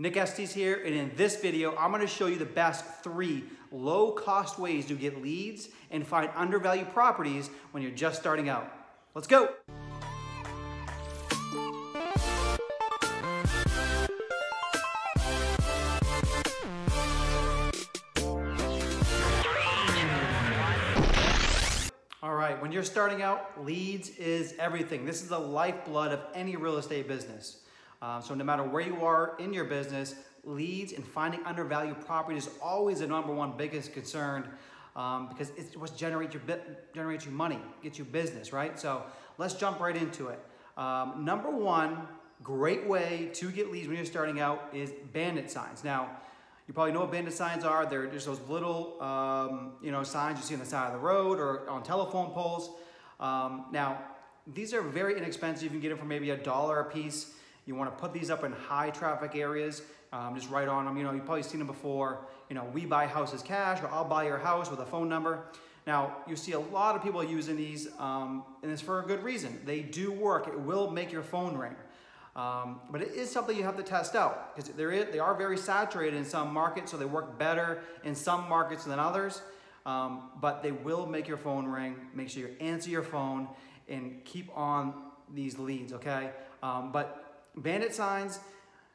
Nick Estes here, and in this video, I'm gonna show you the best three low-cost ways to get leads and find undervalued properties when you're just starting out. Let's go. All right, when you're starting out, leads is everything. This is the lifeblood of any real estate business. Um, so no matter where you are in your business, leads and finding undervalued property is always the number one biggest concern um, because it's what generates your generates you money, gets you business, right? So let's jump right into it. Um, number one, great way to get leads when you're starting out is bandit signs. Now, you probably know what bandit signs are. They're just those little, um, you know, signs you see on the side of the road or on telephone poles. Um, now, these are very inexpensive. You can get them for maybe a dollar a piece. You want to put these up in high traffic areas. Um, just write on them. You know, you've probably seen them before. You know, we buy houses cash, or I'll buy your house with a phone number. Now, you see a lot of people using these, um, and it's for a good reason. They do work. It will make your phone ring. Um, but it is something you have to test out because they are very saturated in some markets, so they work better in some markets than others. Um, but they will make your phone ring. Make sure you answer your phone and keep on these leads, okay? Um, but bandit signs,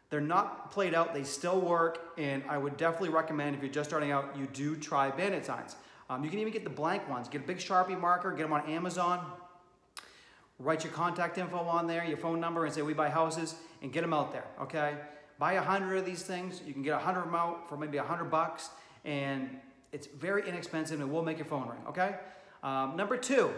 they're not played out, they still work, and I would definitely recommend if you're just starting out, you do try bandit signs. Um, you can even get the blank ones. Get a big Sharpie marker, get them on Amazon write your contact info on there, your phone number, and say we buy houses, and get them out there, okay? Buy a hundred of these things. You can get a hundred of them out for maybe a hundred bucks, and it's very inexpensive and will make your phone ring, okay? Um, number two,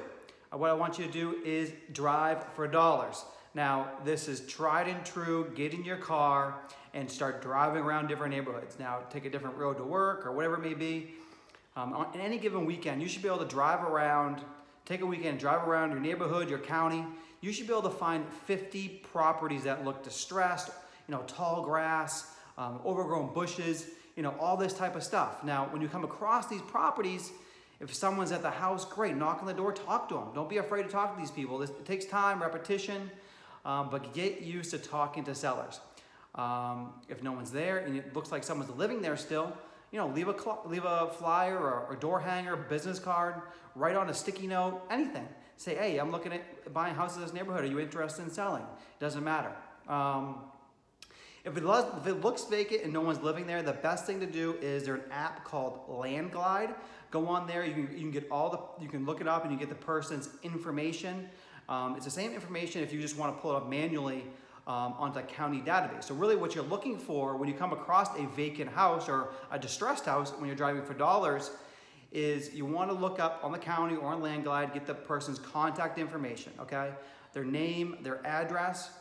what I want you to do is drive for dollars. Now, this is tried and true. Get in your car and start driving around different neighborhoods. Now, take a different road to work or whatever it may be. Um, on any given weekend, you should be able to drive around Take a weekend, drive around your neighborhood, your county. You should be able to find 50 properties that look distressed, you know, tall grass, um, overgrown bushes, you know, all this type of stuff. Now, when you come across these properties, if someone's at the house, great, knock on the door, talk to them. Don't be afraid to talk to these people. This, it takes time, repetition, um, but get used to talking to sellers. Um, if no one's there and it looks like someone's living there still, you know, leave a, leave a flyer or a door hanger, business card, write on a sticky note, anything. Say, hey, I'm looking at buying houses in this neighborhood. Are you interested in selling? Doesn't matter. Um, if it, if it looks vacant and no one's living there, the best thing to do is there's an app called Landglide. Go on there, you can, you can get all the, you can look it up and you get the person's information. Um, it's the same information if you just want to pull it up manually um, onto the county database. So really what you're looking for when you come across a vacant house or a distressed house when you're driving for dollars is you want to look up on the county or on Landglide, get the person's contact information, okay? Their name, their address.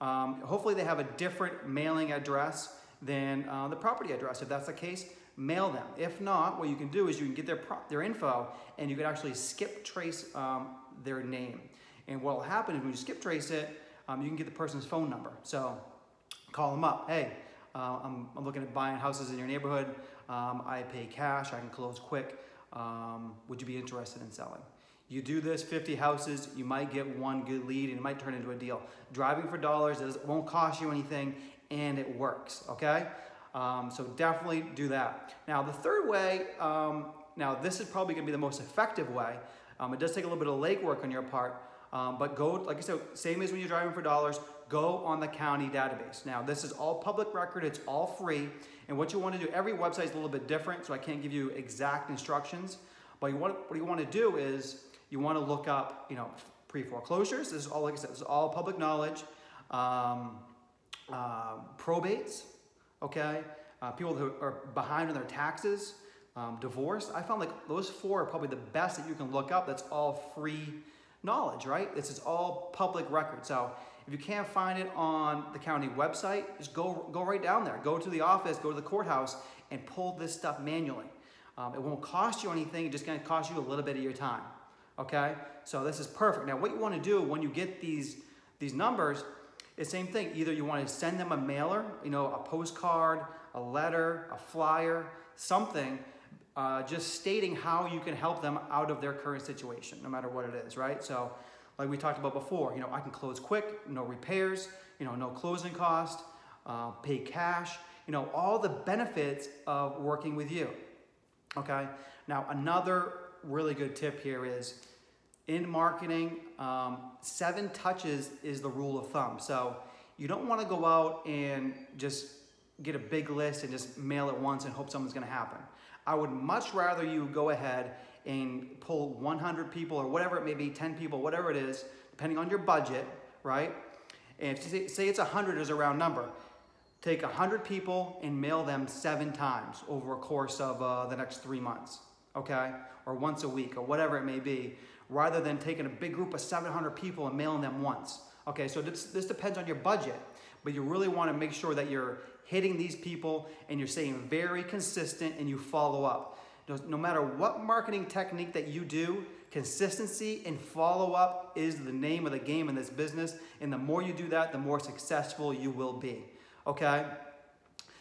Um, hopefully they have a different mailing address than uh, the property address. If that's the case, mail them. If not, what you can do is you can get their, their info and you can actually skip trace um, their name. And what will happen is when you skip trace it, um, you can get the person's phone number. So call them up. Hey, uh, I'm, I'm, looking at buying houses in your neighborhood. Um, I pay cash. I can close quick. Um, would you be interested in selling? You do this 50 houses, you might get one good lead and it might turn into a deal. Driving for dollars is, won't cost you anything and it works, okay? Um, so definitely do that. Now, the third way, um, now this is probably gonna be the most effective way. Um, it does take a little bit of legwork on your part, um, but go, like I said, same as when you're driving for dollars, go on the county database. Now, this is all public record, it's all free. And what you want to do, every website is a little bit different, so I can't give you exact instructions. But you want, what you want to do is you want to look up, you know, pre-foreclosures. This is all, like I said, this is all public knowledge. Um, uh, probates, okay? Uh, people who are behind on their taxes, um, divorce. I found like those four are probably the best that you can look up. That's all free knowledge, right? This is all public record. So if you can't find it on the county website, just go, go right down there. Go to the office, go to the courthouse, and pull this stuff manually. Um, it won't cost you anything, it's just gonna cost you a little bit of your time. Okay? So this is perfect. Now, what you wanna do when you get these, these numbers, is same thing. Either you wanna send them a mailer, you know, a postcard, a letter, a flyer, something uh, just stating how you can help them out of their current situation, no matter what it is, right? So, like we talked about before, you know, I can close quick, no repairs, you know, no closing cost. uh, pay cash, you know, all the benefits of working with you. Okay. Now, another really good tip here is in marketing, um, seven touches is the rule of thumb. So you don't want to go out and just get a big list and just mail it once and hope something's going to happen. I would much rather you go ahead and pull 100 people or whatever it may be, 10 people, whatever it is, depending on your budget, right? And if you say, it's 100 is a round number, take 100 people and mail them seven times over a course of uh, the next three months, okay? Or once a week or whatever it may be, rather than taking a big group of 700 people and mailing them once. Okay, so this, this depends on your budget, but you really want to make sure that you're hitting these people and you're staying very consistent and you follow up. No, matter what marketing technique that you do, consistency and follow up is the name of the game in this business. And the more you do that, the more successful you will be. Okay?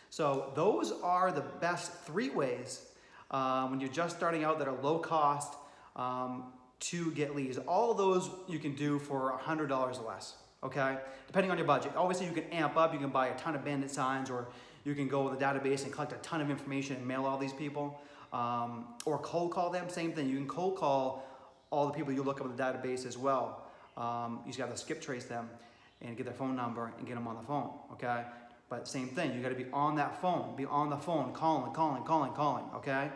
So, those are the best three ways um, when you're just starting out that are low cost um, to get leads. All those you can do for $100 or less, okay? Depending on your budget. Obviously, you can amp up, you can buy a ton of bandit signs, or you can go with a database and collect a ton of information and mail all these people. Um, or cold call them, same thing. You can cold call all the people you look up in the database as well. Um, you just got to skip trace them and get their phone number and get them on the phone, okay? But same thing, you got to be on that phone, be on the phone, calling, calling, calling, calling, okay?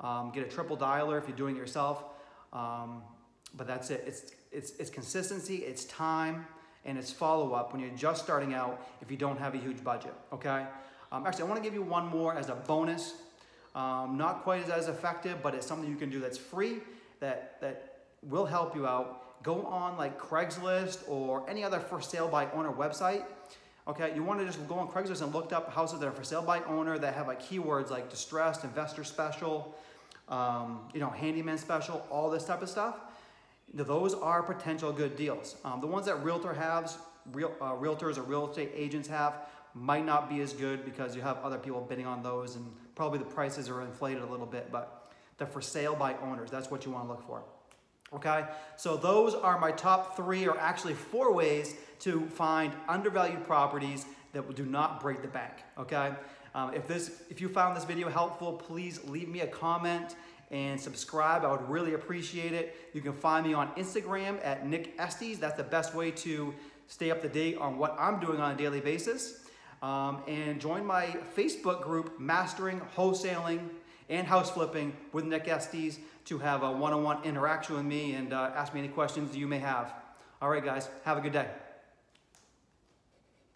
Um, get a triple dialer if you're doing it yourself. Um, but that's it. It's, it's, it's consistency, it's time, and it's follow up when you're just starting out if you don't have a huge budget, okay? Um, actually, I want to give you one more as a bonus. Um, not quite as, as effective, but it's something you can do that's free that, that will help you out. Go on like Craigslist or any other for sale by owner website. Okay, you want to just go on Craigslist and look up houses that are for sale by owner that have like keywords like distressed, investor special, um, you know, handyman special, all this type of stuff. Those are potential good deals. Um, the ones that realtor has, real, uh, realtors or real estate agents have, might not be as good because you have other people bidding on those and probably the prices are inflated a little bit, but they're for sale by owners. That's what you want to look for. Okay, so those are my top three, or actually four ways to find undervalued properties that do not break the bank. Okay, um, if this, if you found this video helpful, please leave me a comment and subscribe. I would really appreciate it. You can find me on Instagram at Nick Estes. That's the best way to stay up to date on what I'm doing on a daily basis. Um, and join my Facebook group, Mastering Wholesaling and House Flipping with Nick Estes, to have a one on one interaction with me and uh, ask me any questions you may have. All right, guys, have a good day.